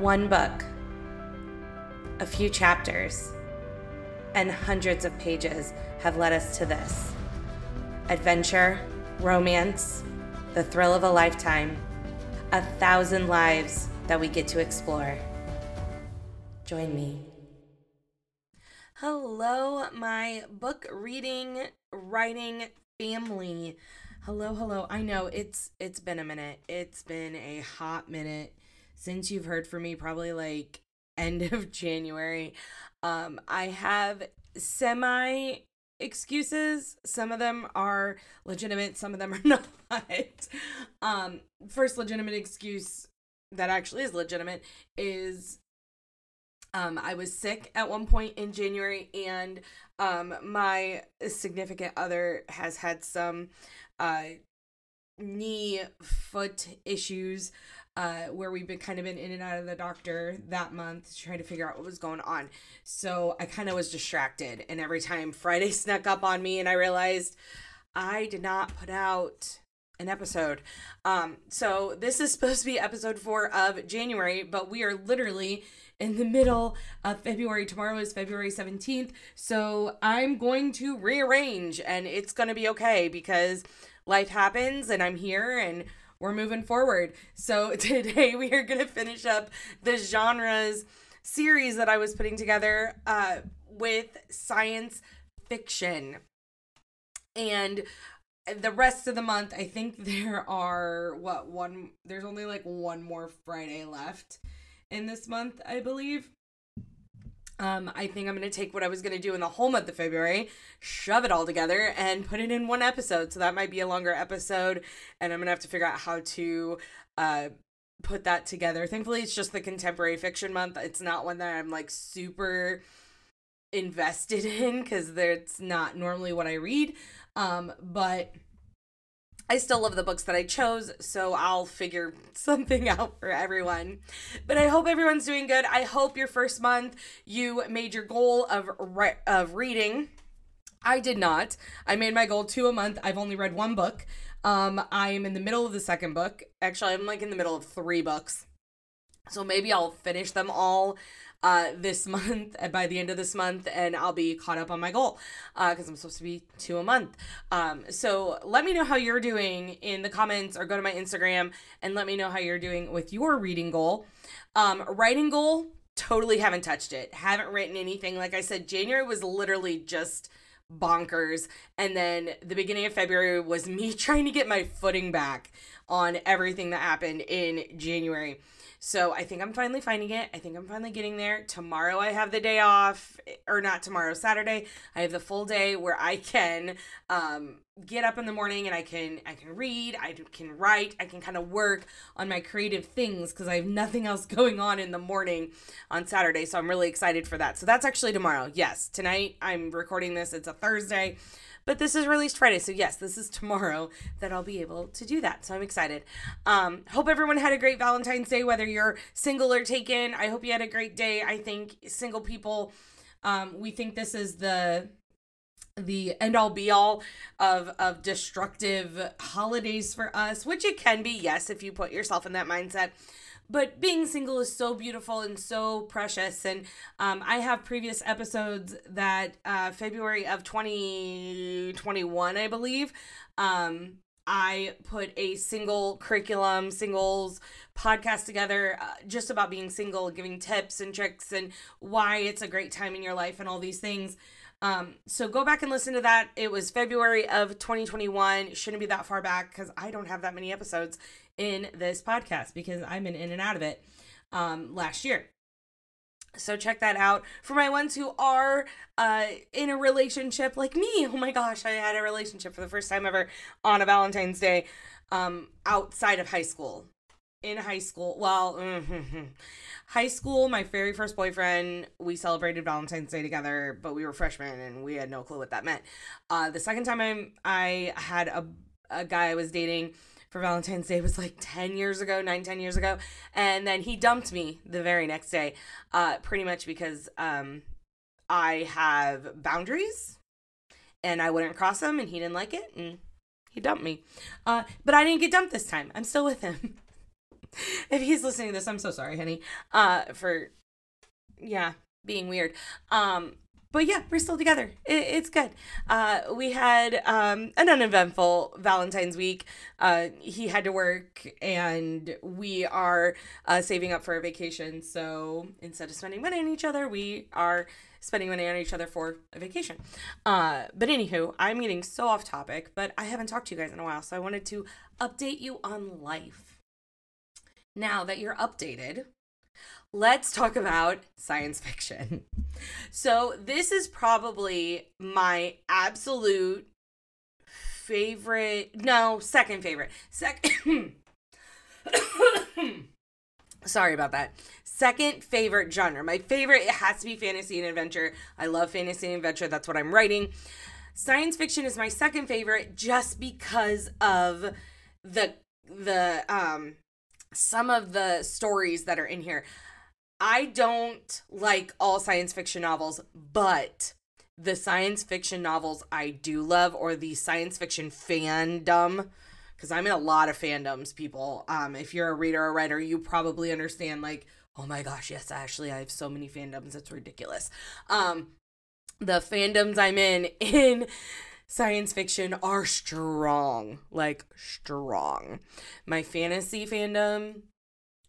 One book, a few chapters, and hundreds of pages have led us to this adventure, romance, the thrill of a lifetime, a thousand lives that we get to explore. Join me. Hello, my book reading, writing family. Hello, hello. I know it's it's been a minute. It's been a hot minute since you've heard from me probably like end of January. Um I have semi excuses. Some of them are legitimate, some of them are not. um first legitimate excuse that actually is legitimate is um, I was sick at one point in January, and um, my significant other has had some uh, knee foot issues uh, where we've been kind of been in and out of the doctor that month trying to figure out what was going on. So I kind of was distracted, and every time Friday snuck up on me, and I realized I did not put out an episode. Um, so this is supposed to be episode four of January, but we are literally in the middle of February. Tomorrow is February 17th. So I'm going to rearrange and it's going to be okay because life happens and I'm here and we're moving forward. So today we are going to finish up the genres series that I was putting together uh, with science fiction. And the rest of the month, I think there are what one there's only like one more Friday left in this month, I believe. Um, I think I'm going to take what I was going to do in the whole month of February, shove it all together, and put it in one episode. So that might be a longer episode, and I'm going to have to figure out how to uh, put that together. Thankfully, it's just the contemporary fiction month. It's not one that I'm like super invested in because it's not normally what I read. Um, but I still love the books that I chose, so I'll figure something out for everyone. But I hope everyone's doing good. I hope your first month you made your goal of re- of reading. I did not. I made my goal two a month. I've only read one book. Um, I am in the middle of the second book. Actually, I'm like in the middle of three books. So maybe I'll finish them all uh, this month by the end of this month and I'll be caught up on my goal Uh, because uh, I'm supposed to be two a month. Um, so let me know how you're doing in the comments or go to my Instagram and let me know how you're doing with your reading goal. Um, writing goal, totally haven't touched it. Haven't written anything. Like I said, January was literally just bonkers. And then the beginning of February was me trying to get my footing back on everything that happened in January. So I think I'm finally finding it. I think I'm finally getting there. Tomorrow I have the day off, or not tomorrow, Saturday. I have the full day where I can um, get up in the morning and I can I can read, I can write, I can kind of work on my creative things because I have nothing else going on in the morning on Saturday. So I'm really excited for that. So that's actually tomorrow. Yes, tonight I'm recording this. It's a Thursday. But this is released Friday, so yes, this is tomorrow that I'll be able to do that. So I'm excited. Um, hope everyone had a great Valentine's Day, whether you're single or taken. I hope you had a great day. I think single people, um, we think this is the the end all be all of of destructive holidays for us, which it can be, yes, if you put yourself in that mindset but being single is so beautiful and so precious and um, i have previous episodes that uh, february of 2021 i believe um, i put a single curriculum singles podcast together uh, just about being single giving tips and tricks and why it's a great time in your life and all these things um, so go back and listen to that. It was February of 2021. Shouldn't be that far back because I don't have that many episodes in this podcast because I've been in and out of it um, last year. So check that out. For my ones who are uh, in a relationship like me, oh my gosh, I had a relationship for the first time ever on a Valentine's Day um, outside of high school. In high school, well, high school, my very first boyfriend, we celebrated Valentine's Day together, but we were freshmen and we had no clue what that meant. Uh, the second time I, I had a, a guy I was dating, for Valentine's Day was like 10 years ago, nine, 10 years ago. And then he dumped me the very next day, uh, pretty much because um, I have boundaries and I wouldn't cross them and he didn't like it and he dumped me. Uh, but I didn't get dumped this time. I'm still with him. if he's listening to this, I'm so sorry, honey. Uh, for yeah, being weird. Um, but yeah, we're still together. It, it's good. Uh, we had um, an uneventful Valentine's week. Uh, he had to work, and we are uh, saving up for a vacation. So instead of spending money on each other, we are spending money on each other for a vacation. Uh, but anywho, I'm getting so off topic, but I haven't talked to you guys in a while, so I wanted to update you on life. Now that you're updated, let's talk about science fiction. So, this is probably my absolute favorite, no, second favorite. Second Sorry about that. Second favorite genre. My favorite it has to be fantasy and adventure. I love fantasy and adventure. That's what I'm writing. Science fiction is my second favorite just because of the the um some of the stories that are in here. I don't like all science fiction novels, but the science fiction novels I do love, or the science fiction fandom, because I'm in a lot of fandoms, people. Um, if you're a reader or writer, you probably understand, like, oh my gosh, yes, Ashley, I have so many fandoms, it's ridiculous. Um, the fandoms I'm in in science fiction are strong, like strong. My fantasy fandom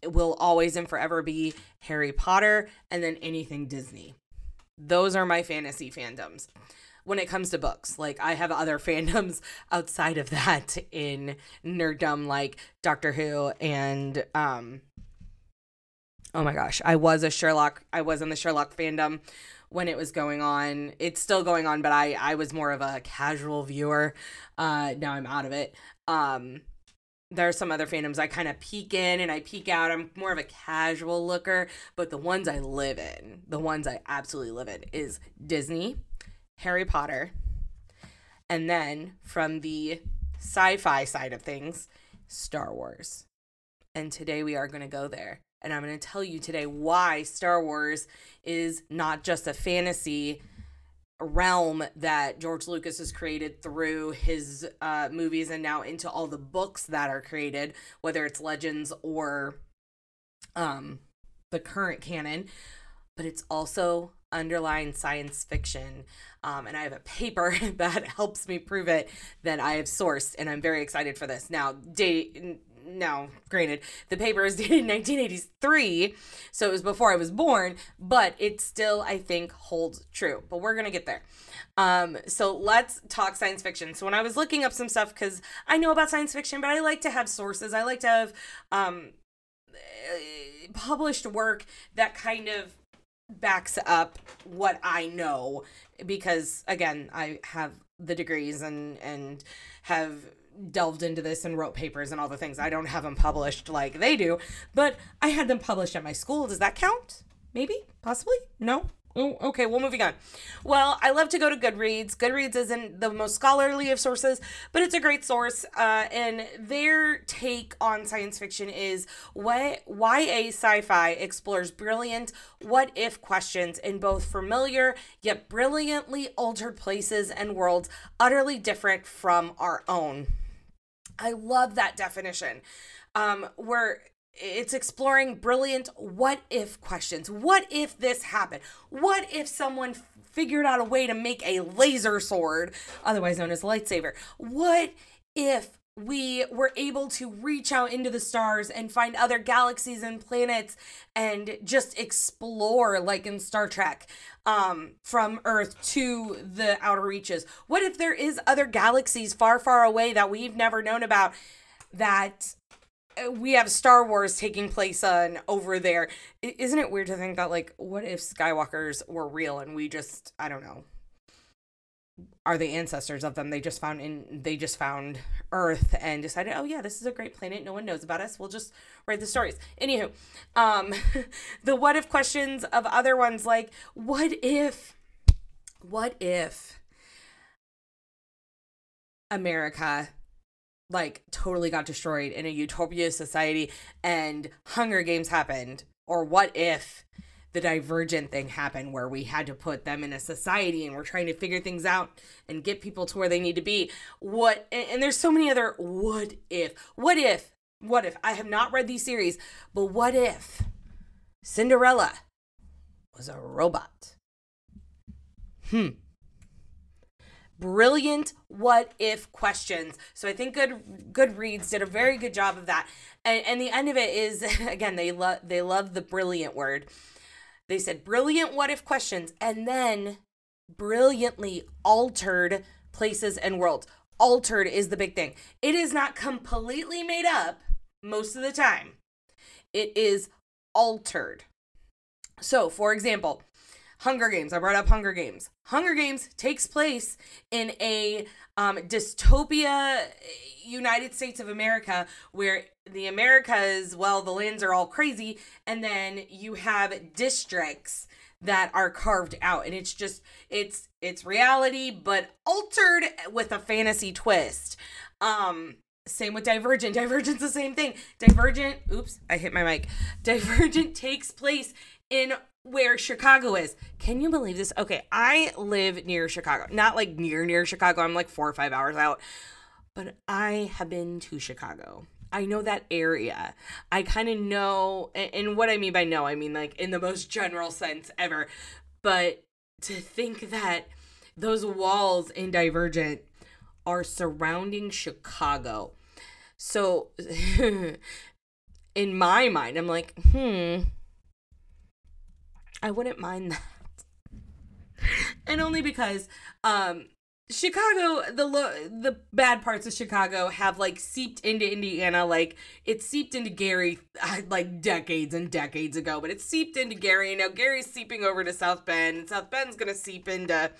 will always and forever be Harry Potter and then anything Disney. Those are my fantasy fandoms. When it comes to books, like I have other fandoms outside of that in nerddom, like Doctor Who and um. Oh my gosh, I was a Sherlock. I was in the Sherlock fandom when it was going on. It's still going on, but I I was more of a casual viewer. Uh, now I'm out of it. Um, there are some other fandoms I kind of peek in and I peek out. I'm more of a casual looker, but the ones I live in, the ones I absolutely live in, is Disney, Harry Potter, and then from the sci fi side of things, Star Wars. And today we are going to go there. And I'm going to tell you today why Star Wars is not just a fantasy realm that George Lucas has created through his uh, movies and now into all the books that are created, whether it's Legends or um, the current canon. But it's also underlying science fiction. Um, and I have a paper that helps me prove it that I have sourced, and I'm very excited for this. Now, date now, granted, the paper is dated 1983, so it was before I was born, but it still, I think, holds true. But we're going to get there. Um, so let's talk science fiction. So when I was looking up some stuff, because I know about science fiction, but I like to have sources, I like to have um, published work that kind of backs up what I know because again I have the degrees and and have delved into this and wrote papers and all the things. I don't have them published like they do, but I had them published at my school. Does that count? Maybe? Possibly? No? Oh, okay, well, moving on. Well, I love to go to Goodreads. Goodreads isn't the most scholarly of sources, but it's a great source. Uh, and their take on science fiction is what YA sci fi explores brilliant what if questions in both familiar yet brilliantly altered places and worlds utterly different from our own. I love that definition. Um, where it's exploring brilliant what if questions. What if this happened? What if someone figured out a way to make a laser sword, otherwise known as a lightsaber? What if we were able to reach out into the stars and find other galaxies and planets and just explore like in Star Trek um from earth to the outer reaches what if there is other galaxies far far away that we've never known about that uh, we have Star Wars taking place on over there. Isn't it weird to think that like what if Skywalkers were real and we just I don't know are the ancestors of them. They just found in they just found Earth and decided, oh yeah, this is a great planet. No one knows about us. We'll just write the stories. Anywho, um, the what if questions of other ones like what if, what if America like totally got destroyed in a utopia society and Hunger Games happened, or what if the divergent thing happened where we had to put them in a society and we're trying to figure things out and get people to where they need to be. What and there's so many other what if. What if what if I have not read these series, but what if Cinderella was a robot? Hmm. Brilliant what if questions. So I think Good Goodreads did a very good job of that. And and the end of it is again they love they love the brilliant word. They said brilliant what if questions and then brilliantly altered places and worlds. Altered is the big thing. It is not completely made up most of the time. It is altered. So, for example, Hunger Games. I brought up Hunger Games. Hunger Games takes place in a um, dystopia United States of America where the Americas, well, the lands are all crazy, and then you have districts that are carved out and it's just it's it's reality but altered with a fantasy twist um same with divergent divergent's the same thing divergent oops i hit my mic divergent takes place in where Chicago is. Can you believe this? Okay, I live near Chicago. Not like near near Chicago. I'm like 4 or 5 hours out. But I have been to Chicago. I know that area. I kind of know and what I mean by know, I mean like in the most general sense ever. But to think that those walls in Divergent are surrounding Chicago. So in my mind, I'm like, hmm, I wouldn't mind that. and only because um Chicago, the lo- the bad parts of Chicago have like seeped into Indiana. Like it seeped into Gary like decades and decades ago, but it seeped into Gary. and Now Gary's seeping over to South Bend, and South Bend's gonna seep into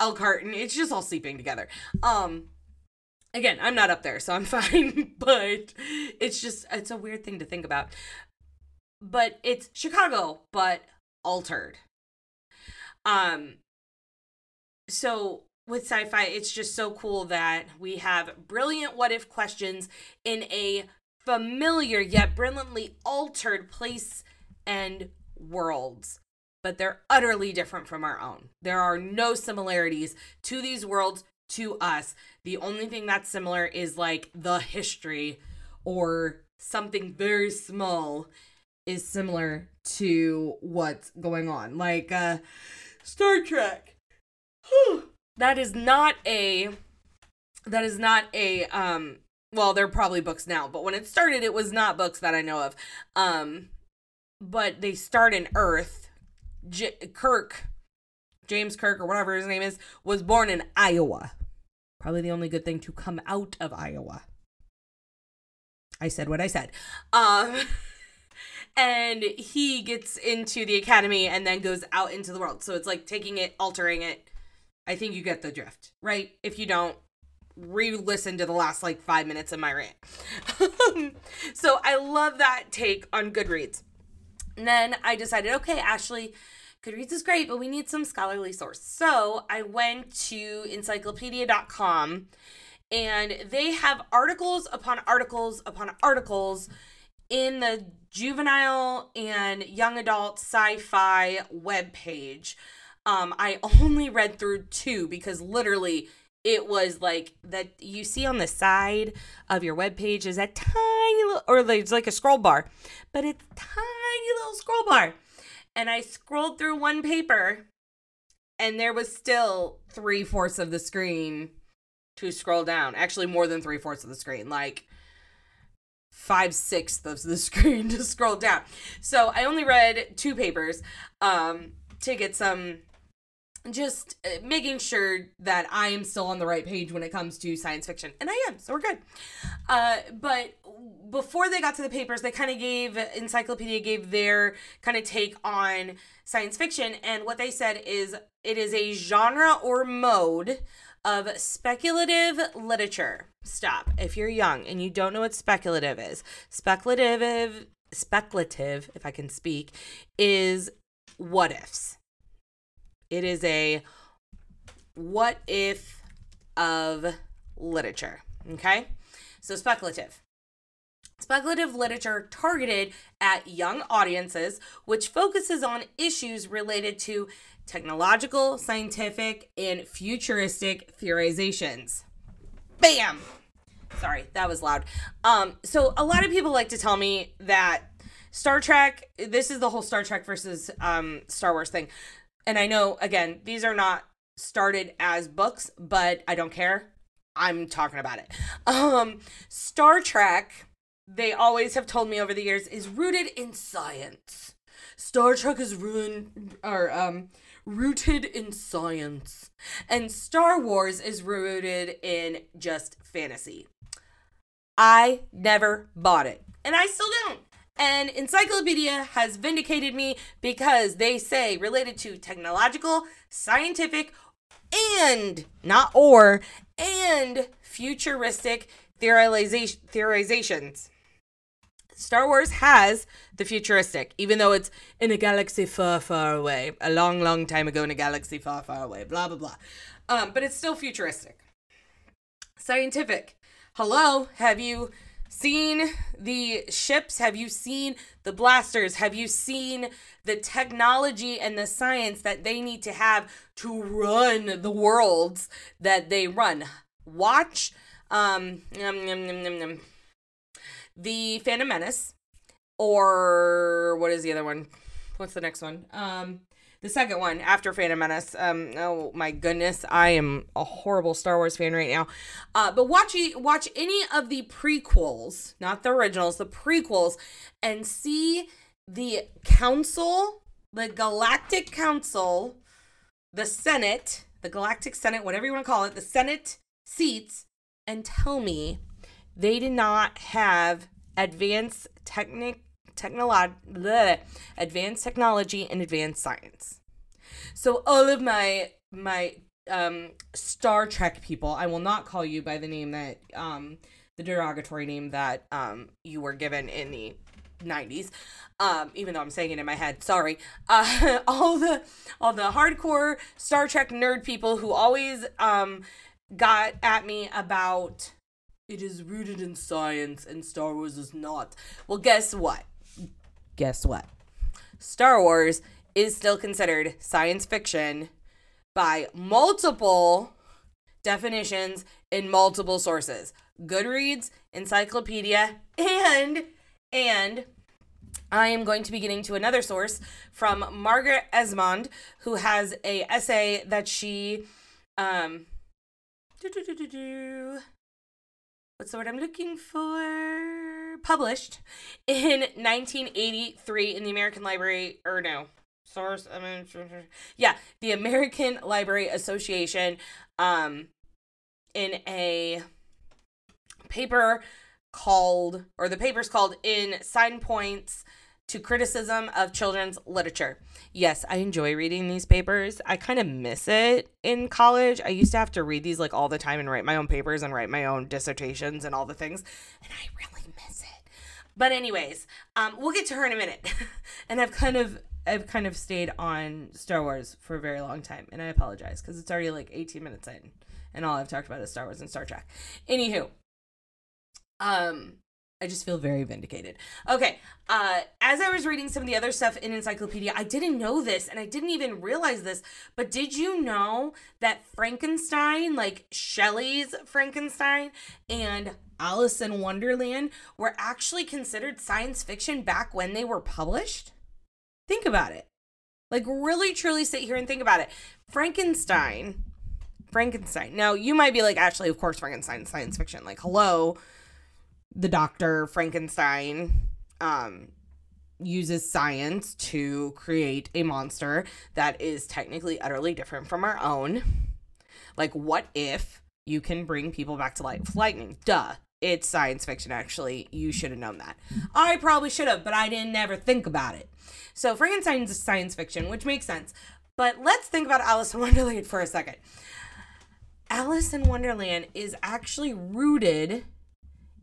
Elkhart, and it's just all seeping together. Um, again, I'm not up there, so I'm fine. but it's just it's a weird thing to think about. But it's Chicago, but altered. Um so with sci-fi it's just so cool that we have brilliant what if questions in a familiar yet brilliantly altered place and worlds but they're utterly different from our own there are no similarities to these worlds to us the only thing that's similar is like the history or something very small is similar to what's going on. Like uh Star Trek. that is not a that is not a um well, they're probably books now, but when it started it was not books that I know of. Um but they start in Earth. J- Kirk James Kirk or whatever his name is was born in Iowa. Probably the only good thing to come out of Iowa. I said what I said. Um and he gets into the academy and then goes out into the world. So it's like taking it, altering it. I think you get the drift, right? If you don't, re-listen to the last like five minutes of my rant. so I love that take on Goodreads. And then I decided, okay, Ashley, Goodreads is great, but we need some scholarly source. So I went to encyclopedia.com and they have articles upon articles upon articles in the juvenile and young adult sci-fi webpage. Um, I only read through two because literally it was like that you see on the side of your web page is a tiny little, or it's like a scroll bar, but it's tiny little scroll bar. And I scrolled through one paper and there was still three fourths of the screen to scroll down. Actually, more than three fourths of the screen. Like five sixths of the screen to scroll down. So I only read two papers um, to get some just uh, making sure that I am still on the right page when it comes to science fiction. And I am, so we're good. Uh, but before they got to the papers, they kind of gave, Encyclopedia gave their kind of take on science fiction. And what they said is it is a genre or mode of speculative literature. Stop. If you're young and you don't know what speculative is, speculative speculative, if I can speak, is what ifs. It is a what if of literature. Okay? So speculative. Speculative literature targeted at young audiences, which focuses on issues related to technological, scientific, and futuristic theorizations. Bam! Sorry, that was loud. Um, so a lot of people like to tell me that Star Trek, this is the whole Star Trek versus um, Star Wars thing. And I know, again, these are not started as books, but I don't care. I'm talking about it. Um, Star Trek, they always have told me over the years, is rooted in science. Star Trek is ruined or um rooted in science. And Star Wars is rooted in just fantasy. I never bought it. And I still don't. And Encyclopedia has vindicated me because they say related to technological, scientific, and not or, and futuristic theorization, theorizations. Star Wars has the futuristic, even though it's in a galaxy far, far away, a long, long time ago in a galaxy far, far away, blah, blah, blah. Um, but it's still futuristic. Scientific. Hello, have you seen the ships? Have you seen the blasters? Have you seen the technology and the science that they need to have to run the worlds that they run? Watch um, num, num, num. The Phantom Menace, or what is the other one? What's the next one? Um, the second one after Phantom Menace. Um, oh my goodness, I am a horrible Star Wars fan right now. Uh, but watch watch any of the prequels, not the originals, the prequels, and see the council, the Galactic Council, the Senate, the Galactic Senate, whatever you want to call it, the Senate seats, and tell me they did not have advanced technic technology advanced technology and advanced science so all of my my um star trek people i will not call you by the name that um the derogatory name that um you were given in the 90s um even though i'm saying it in my head sorry uh all the all the hardcore star trek nerd people who always um got at me about it is rooted in science and Star Wars is not. Well, guess what? Guess what? Star Wars is still considered science fiction by multiple definitions in multiple sources. Goodreads, Encyclopedia, and and I am going to be getting to another source from Margaret Esmonde, who has a essay that she um what's the word I'm looking for? Published in 1983 in the American Library, or no, source. I mean, yeah, the American Library Association, um, in a paper called, or the paper's called "In Signposts to criticism of children's literature. Yes, I enjoy reading these papers. I kind of miss it in college. I used to have to read these like all the time and write my own papers and write my own dissertations and all the things, and I really miss it. But anyways, um, we'll get to her in a minute. and I've kind of I've kind of stayed on Star Wars for a very long time, and I apologize because it's already like 18 minutes in, and all I've talked about is Star Wars and Star Trek. Anywho, um, I just feel very vindicated. Okay, uh, as I was reading some of the other stuff in Encyclopedia, I didn't know this and I didn't even realize this, but did you know that Frankenstein, like Shelley's Frankenstein and Alice in Wonderland, were actually considered science fiction back when they were published? Think about it. Like, really, truly sit here and think about it. Frankenstein, Frankenstein. Now, you might be like, actually, of course, Frankenstein science fiction. Like, hello the doctor Frankenstein um, uses science to create a monster that is technically utterly different from our own. Like, what if you can bring people back to life? Lightning, duh. It's science fiction, actually. You should have known that. I probably should have, but I didn't ever think about it. So, Frankenstein's science fiction, which makes sense. But let's think about Alice in Wonderland for a second. Alice in Wonderland is actually rooted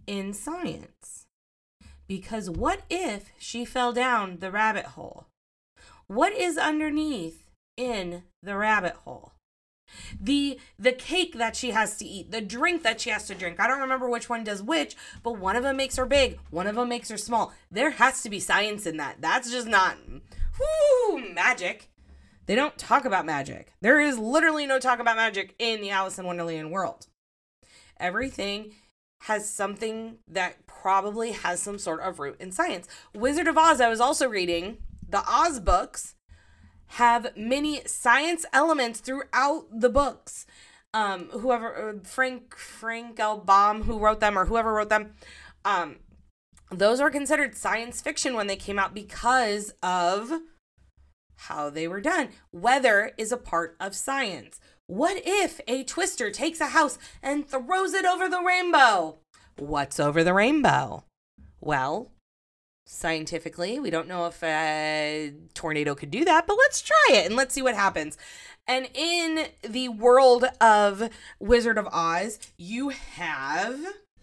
in science. Because what if she fell down the rabbit hole? What is underneath in the rabbit hole? The the cake that she has to eat, the drink that she has to drink. I don't remember which one does which, but one of them makes her big, one of them makes her small. There has to be science in that. That's just not whoo magic. They don't talk about magic. There is literally no talk about magic in the Alice in Wonderland world. Everything has something that probably has some sort of root in science. Wizard of Oz, I was also reading, the Oz books have many science elements throughout the books. Um, whoever uh, Frank Frank L. Baum, who wrote them, or whoever wrote them, um, those are considered science fiction when they came out because of how they were done. Weather is a part of science. What if a twister takes a house and throws it over the rainbow? What's over the rainbow? Well, scientifically, we don't know if a tornado could do that, but let's try it and let's see what happens. And in the world of Wizard of Oz, you have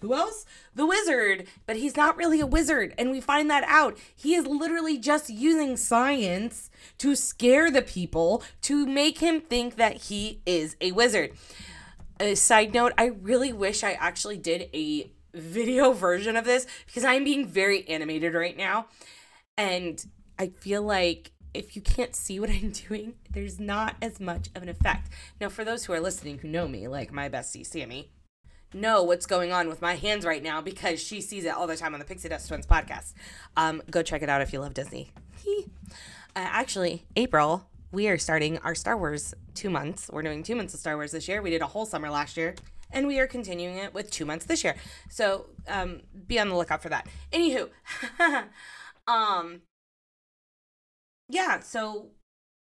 who else? The wizard. But he's not really a wizard. And we find that out. He is literally just using science to scare the people to make him think that he is a wizard. A side note, I really wish I actually did a video version of this because I'm being very animated right now. And I feel like if you can't see what I'm doing, there's not as much of an effect. Now, for those who are listening who know me, like my bestie Sammy, know what's going on with my hands right now because she sees it all the time on the Pixie Dust Twins podcast. Um, go check it out if you love Disney. uh, actually, April, we are starting our Star Wars two months. We're doing two months of Star Wars this year. We did a whole summer last year, and we are continuing it with two months this year. So um, be on the lookout for that. Anywho, um, yeah. So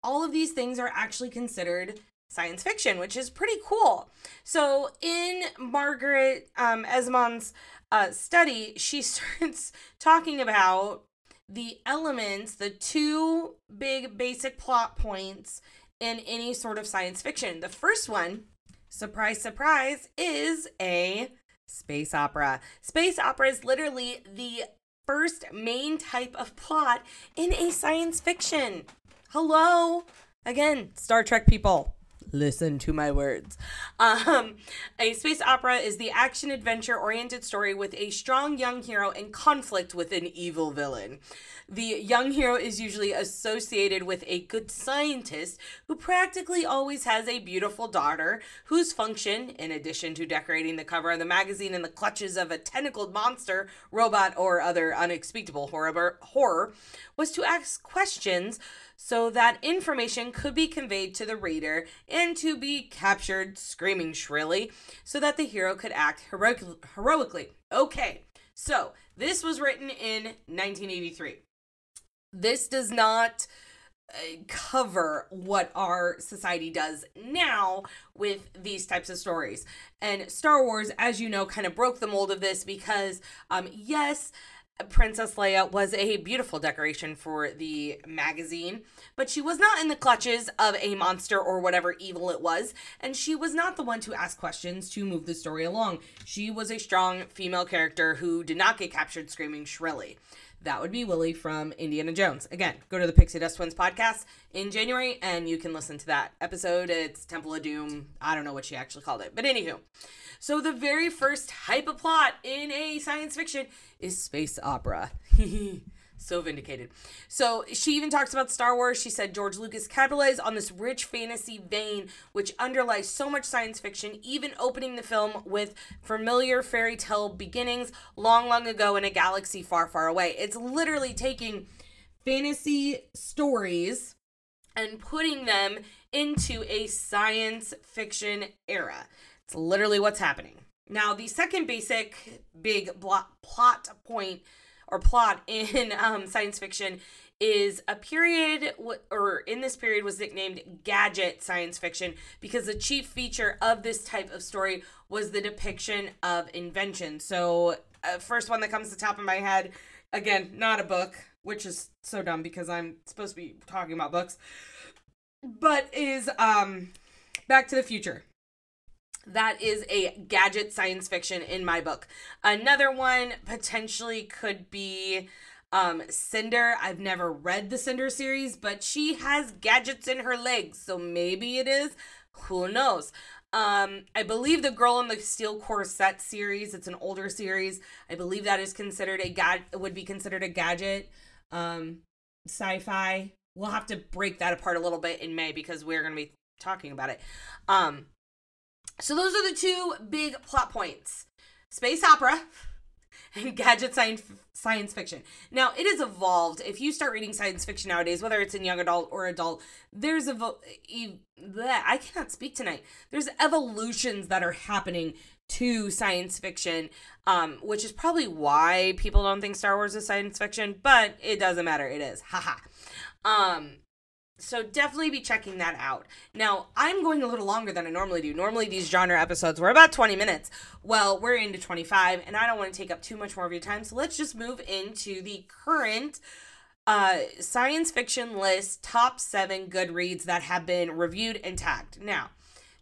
all of these things are actually considered science fiction, which is pretty cool. So in Margaret um, Esmonde's uh, study, she starts talking about the elements, the two big basic plot points in any sort of science fiction. The first one, surprise, surprise, is a space opera. Space opera is literally the first main type of plot in a science fiction. Hello? Again, Star Trek people listen to my words. Um, a space opera is the action adventure oriented story with a strong young hero in conflict with an evil villain. The young hero is usually associated with a good scientist who practically always has a beautiful daughter whose function, in addition to decorating the cover of the magazine in the clutches of a tentacled monster, robot, or other unexpectable horror, horror was to ask questions so that information could be conveyed to the reader and to be captured screaming shrilly so that the hero could act heroic- heroically. Okay, so this was written in 1983. This does not uh, cover what our society does now with these types of stories. And Star Wars, as you know, kind of broke the mold of this because, um, yes, Princess Leia was a beautiful decoration for the magazine, but she was not in the clutches of a monster or whatever evil it was, and she was not the one to ask questions to move the story along. She was a strong female character who did not get captured screaming shrilly. That would be Willie from Indiana Jones. Again, go to the Pixie Dust Twins podcast in January and you can listen to that episode. It's Temple of Doom. I don't know what she actually called it. But anywho, so the very first type of plot in a science fiction is space opera. so vindicated. So she even talks about Star Wars. She said George Lucas capitalized on this rich fantasy vein, which underlies so much science fiction, even opening the film with familiar fairy tale beginnings long, long ago in a galaxy far, far away. It's literally taking fantasy stories and putting them into a science fiction era. It's literally what's happening. Now, the second basic big plot point or plot in um, science fiction is a period, or in this period was nicknamed gadget science fiction because the chief feature of this type of story was the depiction of invention. So, uh, first one that comes to the top of my head, again, not a book, which is so dumb because I'm supposed to be talking about books, but is um, Back to the Future. That is a gadget science fiction in my book. Another one potentially could be um, Cinder. I've never read the Cinder series, but she has gadgets in her legs, so maybe it is. Who knows? Um, I believe the Girl in the Steel Corset series. It's an older series. I believe that is considered a gad would be considered a gadget. Um, sci-fi. We'll have to break that apart a little bit in May because we're going to be talking about it. Um, so those are the two big plot points. space opera and gadget science science fiction. Now, it has evolved. If you start reading science fiction nowadays, whether it's in young adult or adult, there's a I cannot speak tonight. There's evolutions that are happening to science fiction, um, which is probably why people don't think Star Wars is science fiction, but it doesn't matter. It is. Haha. um, so definitely be checking that out. Now, I'm going a little longer than I normally do. Normally, these genre episodes were about 20 minutes. Well, we're into 25, and I don't want to take up too much more of your time. So let's just move into the current uh, science fiction list top seven good reads that have been reviewed and tagged. Now,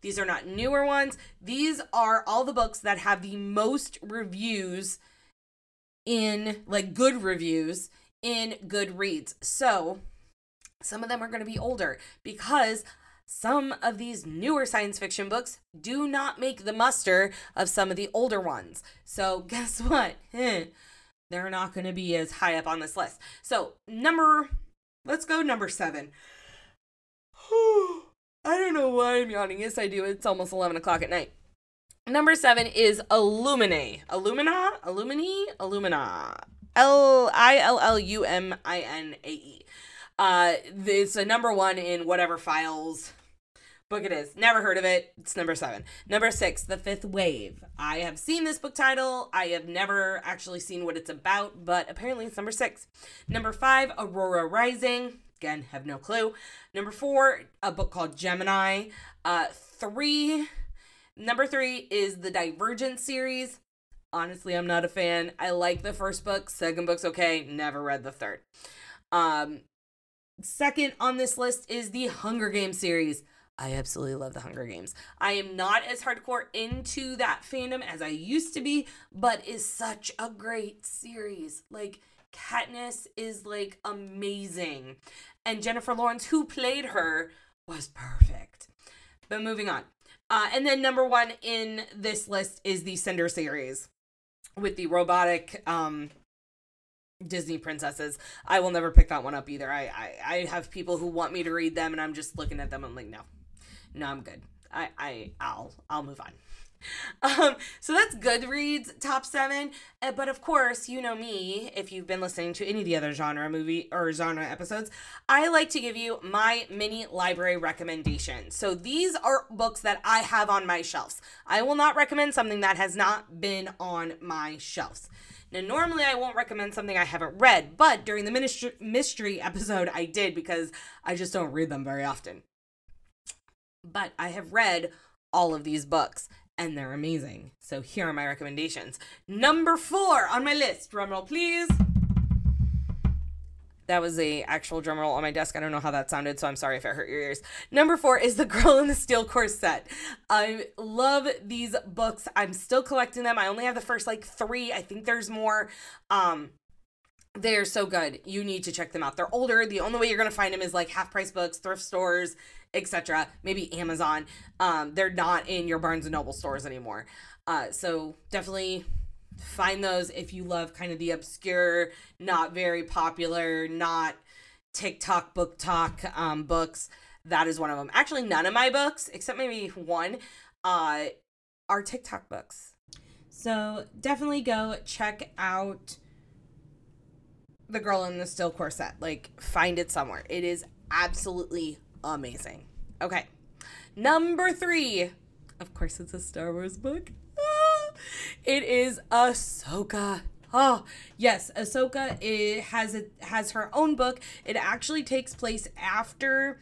these are not newer ones. These are all the books that have the most reviews in, like, good reviews in Goodreads. So, some of them are going to be older because some of these newer science fiction books do not make the muster of some of the older ones. So, guess what? Eh, they're not going to be as high up on this list. So, number, let's go number seven. I don't know why I'm yawning. Yes, I do. It's almost 11 o'clock at night. Number seven is Illumine. Illumina? Illumini? Illumina. L I L L U M I N A E. Uh, it's a number one in whatever files book it is. Never heard of it. It's number seven. Number six, The Fifth Wave. I have seen this book title. I have never actually seen what it's about, but apparently it's number six. Number five, Aurora Rising. Again, have no clue. Number four, a book called Gemina. Uh, three, number three is the Divergent series. Honestly, I'm not a fan. I like the first book. Second book's okay. Never read the third. Um, Second on this list is the Hunger Games series. I absolutely love the Hunger Games. I am not as hardcore into that fandom as I used to be, but is such a great series. Like Katniss is like amazing. And Jennifer Lawrence, who played her, was perfect. But moving on. Uh, and then number one in this list is the Cinder series with the robotic um Disney princesses. I will never pick that one up either. I, I I have people who want me to read them, and I'm just looking at them. I'm like, no, no, I'm good. I I I'll I'll move on. Um, so that's Goodreads top seven. Uh, but of course, you know me. If you've been listening to any of the other genre movie or genre episodes, I like to give you my mini library recommendations. So these are books that I have on my shelves. I will not recommend something that has not been on my shelves. Now, normally I won't recommend something I haven't read, but during the ministry, mystery episode, I did because I just don't read them very often. But I have read all of these books and they're amazing. So here are my recommendations. Number four on my list, drumroll please. That was a actual drum roll on my desk. I don't know how that sounded, so I'm sorry if it hurt your ears. Number four is The Girl in the Steel Corset. I love these books. I'm still collecting them. I only have the first like three. I think there's more. Um, they're so good. You need to check them out. They're older. The only way you're gonna find them is like half price books, thrift stores, etc. Maybe Amazon. Um, they're not in your Barnes and Noble stores anymore. Uh, so definitely find those if you love kind of the obscure, not very popular, not TikTok book talk um, books. That is one of them. Actually, none of my books, except maybe one, uh, are TikTok books. So definitely go check out The Girl in the Steel Corset. Like, find it somewhere. It is absolutely amazing. Okay. Number three. Of course, it's a Star Wars book. It is Ahsoka. Oh yes, Ahsoka it has it has her own book. It actually takes place after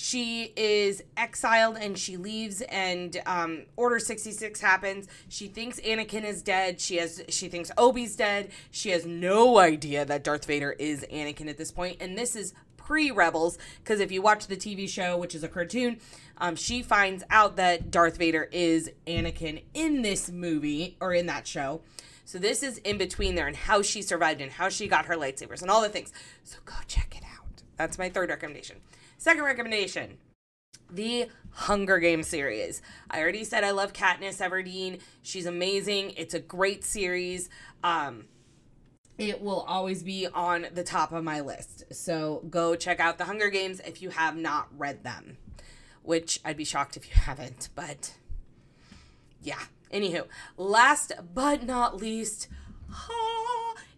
she is exiled and she leaves and um, order 66 happens she thinks anakin is dead she has she thinks obi's dead she has no idea that darth vader is anakin at this point and this is pre rebels because if you watch the tv show which is a cartoon um, she finds out that Darth Vader is Anakin in this movie or in that show. So this is in between there and how she survived and how she got her lightsabers and all the things. So go check it out. That's my third recommendation. Second recommendation the Hunger Games series. I already said I love Katniss Everdeen. She's amazing. It's a great series. Um, it will always be on the top of my list. So go check out the Hunger Games if you have not read them which I'd be shocked if you haven't. But yeah, Anywho, last but not least,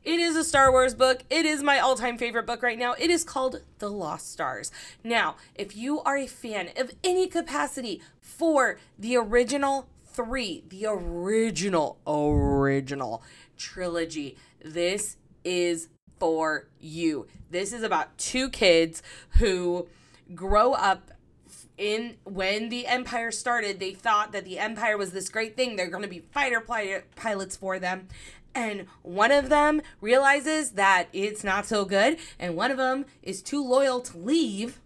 it is a Star Wars book. It is my all time favorite book right now. It is called The Lost Stars. Now, if you are a fan of any capacity for the original three, the original, original trilogy, this is for you. This is about two kids who grow up in when the empire started they thought that the empire was this great thing. They're going to be fighter pilots for them. And one of them realizes that it's not so good and one of them is too loyal to leave.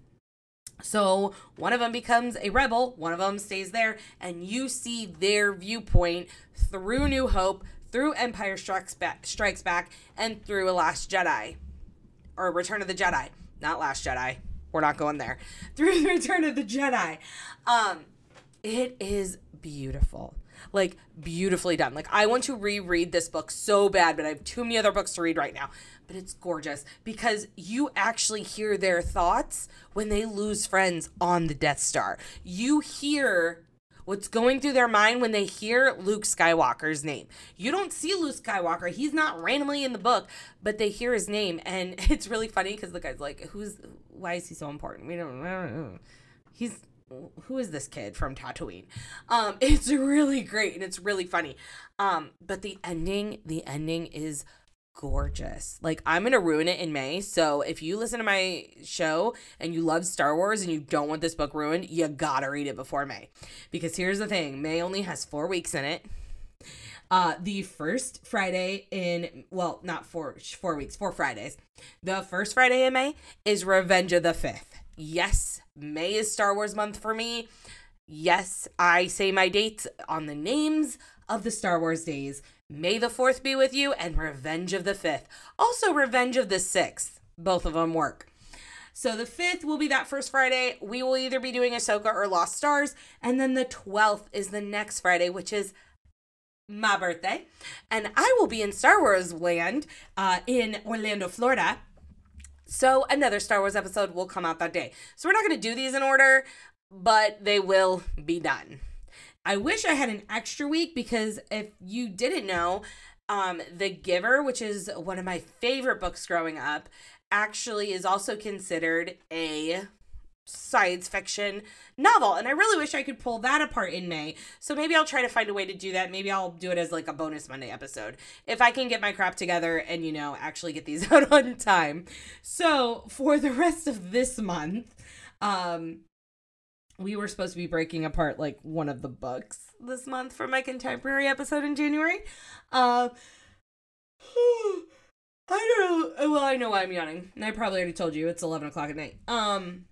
So one of them becomes a rebel one of them stays there and you see their viewpoint through new hope through empire strikes back strikes back and through a last jedi or return of the jedi not last jedi we're not going there through the return of the jedi um it is beautiful like beautifully done. Like I want to reread this book so bad, but I have too many other books to read right now. But it's gorgeous because you actually hear their thoughts when they lose friends on the Death Star. You hear what's going through their mind when they hear Luke Skywalker's name. You don't see Luke Skywalker. He's not randomly in the book, but they hear his name and it's really funny because the guy's like, "Who's why is he so important?" We don't. He's who is this kid from Tatooine? Um, it's really great and it's really funny. Um, but the ending, the ending is gorgeous. Like I'm gonna ruin it in May. So if you listen to my show and you love Star Wars and you don't want this book ruined, you gotta read it before May. Because here's the thing: May only has four weeks in it. Uh, the first Friday in well, not four four weeks, four Fridays. The first Friday in May is Revenge of the Fifth. Yes, May is Star Wars month for me. Yes, I say my dates on the names of the Star Wars days. May the 4th be with you and Revenge of the 5th. Also, Revenge of the 6th. Both of them work. So the 5th will be that first Friday. We will either be doing Ahsoka or Lost Stars. And then the 12th is the next Friday, which is my birthday. And I will be in Star Wars land uh, in Orlando, Florida so another Star Wars episode will come out that day. So we're not going to do these in order, but they will be done. I wish I had an extra week because if you didn't know, um, The Giver, which is one of my favorite books growing up, actually is also considered a science fiction novel and i really wish i could pull that apart in may. So maybe i'll try to find a way to do that. Maybe i'll do it as like a bonus monday episode if i can get my crap together and you know actually get these out on time. So for the rest of this month um we were supposed to be breaking apart like one of the books this month for my contemporary episode in january uh I don't know. Well, I know why I'm yawning. I probably already told you it's 11 o'clock at night. Um,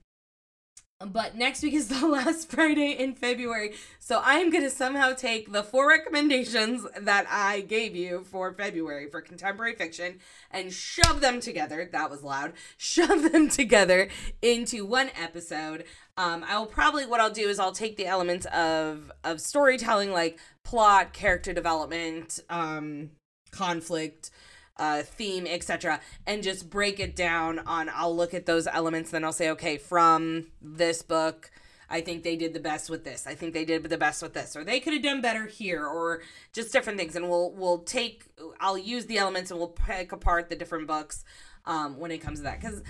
but next week is the last Friday in February. So I'm going to somehow take the four recommendations that I gave you for February for contemporary fiction and shove them together. That was loud. Shove them together into one episode. Um, I will probably, what I'll do is I'll take the elements of, of storytelling like plot, character development, um, conflict, uh, theme, etc., and just break it down on. I'll look at those elements, then I'll say, okay, from this book, I think they did the best with this. I think they did the best with this, or they could have done better here, or just different things. And we'll we'll take. I'll use the elements and we'll pick apart the different books um, when it comes to that because.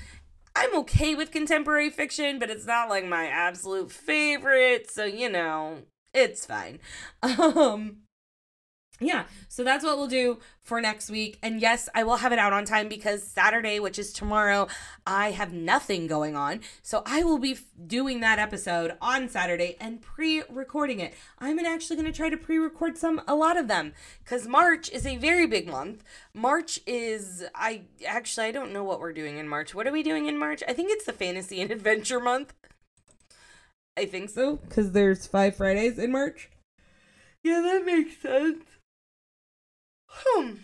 I'm okay with contemporary fiction, but it's not like my absolute favorite, so you know, it's fine. Um yeah, so that's what we'll do for next week. And yes, I will have it out on time because Saturday, which is tomorrow, I have nothing going on. So I will be doing that episode on Saturday and pre-recording it. I'm actually going to try to pre-record some a lot of them cuz March is a very big month. March is I actually I don't know what we're doing in March. What are we doing in March? I think it's the fantasy and adventure month. I think so cuz there's 5 Fridays in March. Yeah, that makes sense. Hmm.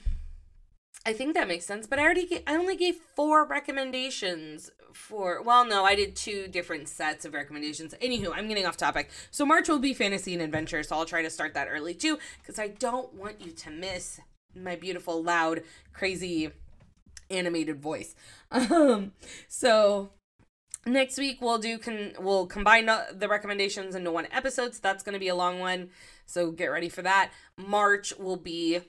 I think that makes sense, but I already gave, I only gave four recommendations for well no I did two different sets of recommendations. Anywho, I'm getting off topic. So March will be fantasy and adventure, so I'll try to start that early too because I don't want you to miss my beautiful, loud, crazy animated voice. Um, so next week we'll do con- we'll combine the recommendations into one episode so that's going to be a long one so get ready for that march will be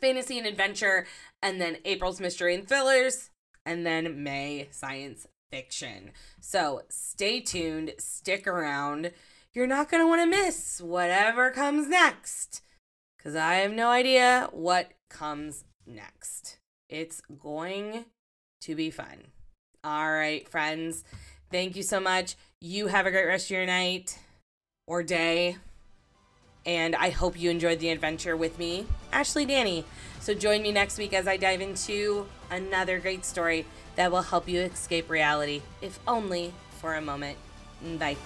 fantasy and adventure and then april's mystery and thrillers and then may science fiction so stay tuned stick around you're not going to want to miss whatever comes next because i have no idea what comes next it's going to be fun all right, friends. Thank you so much. You have a great rest of your night or day. And I hope you enjoyed the adventure with me, Ashley Dannie. So join me next week as I dive into another great story that will help you escape reality, if only for a moment. Bye.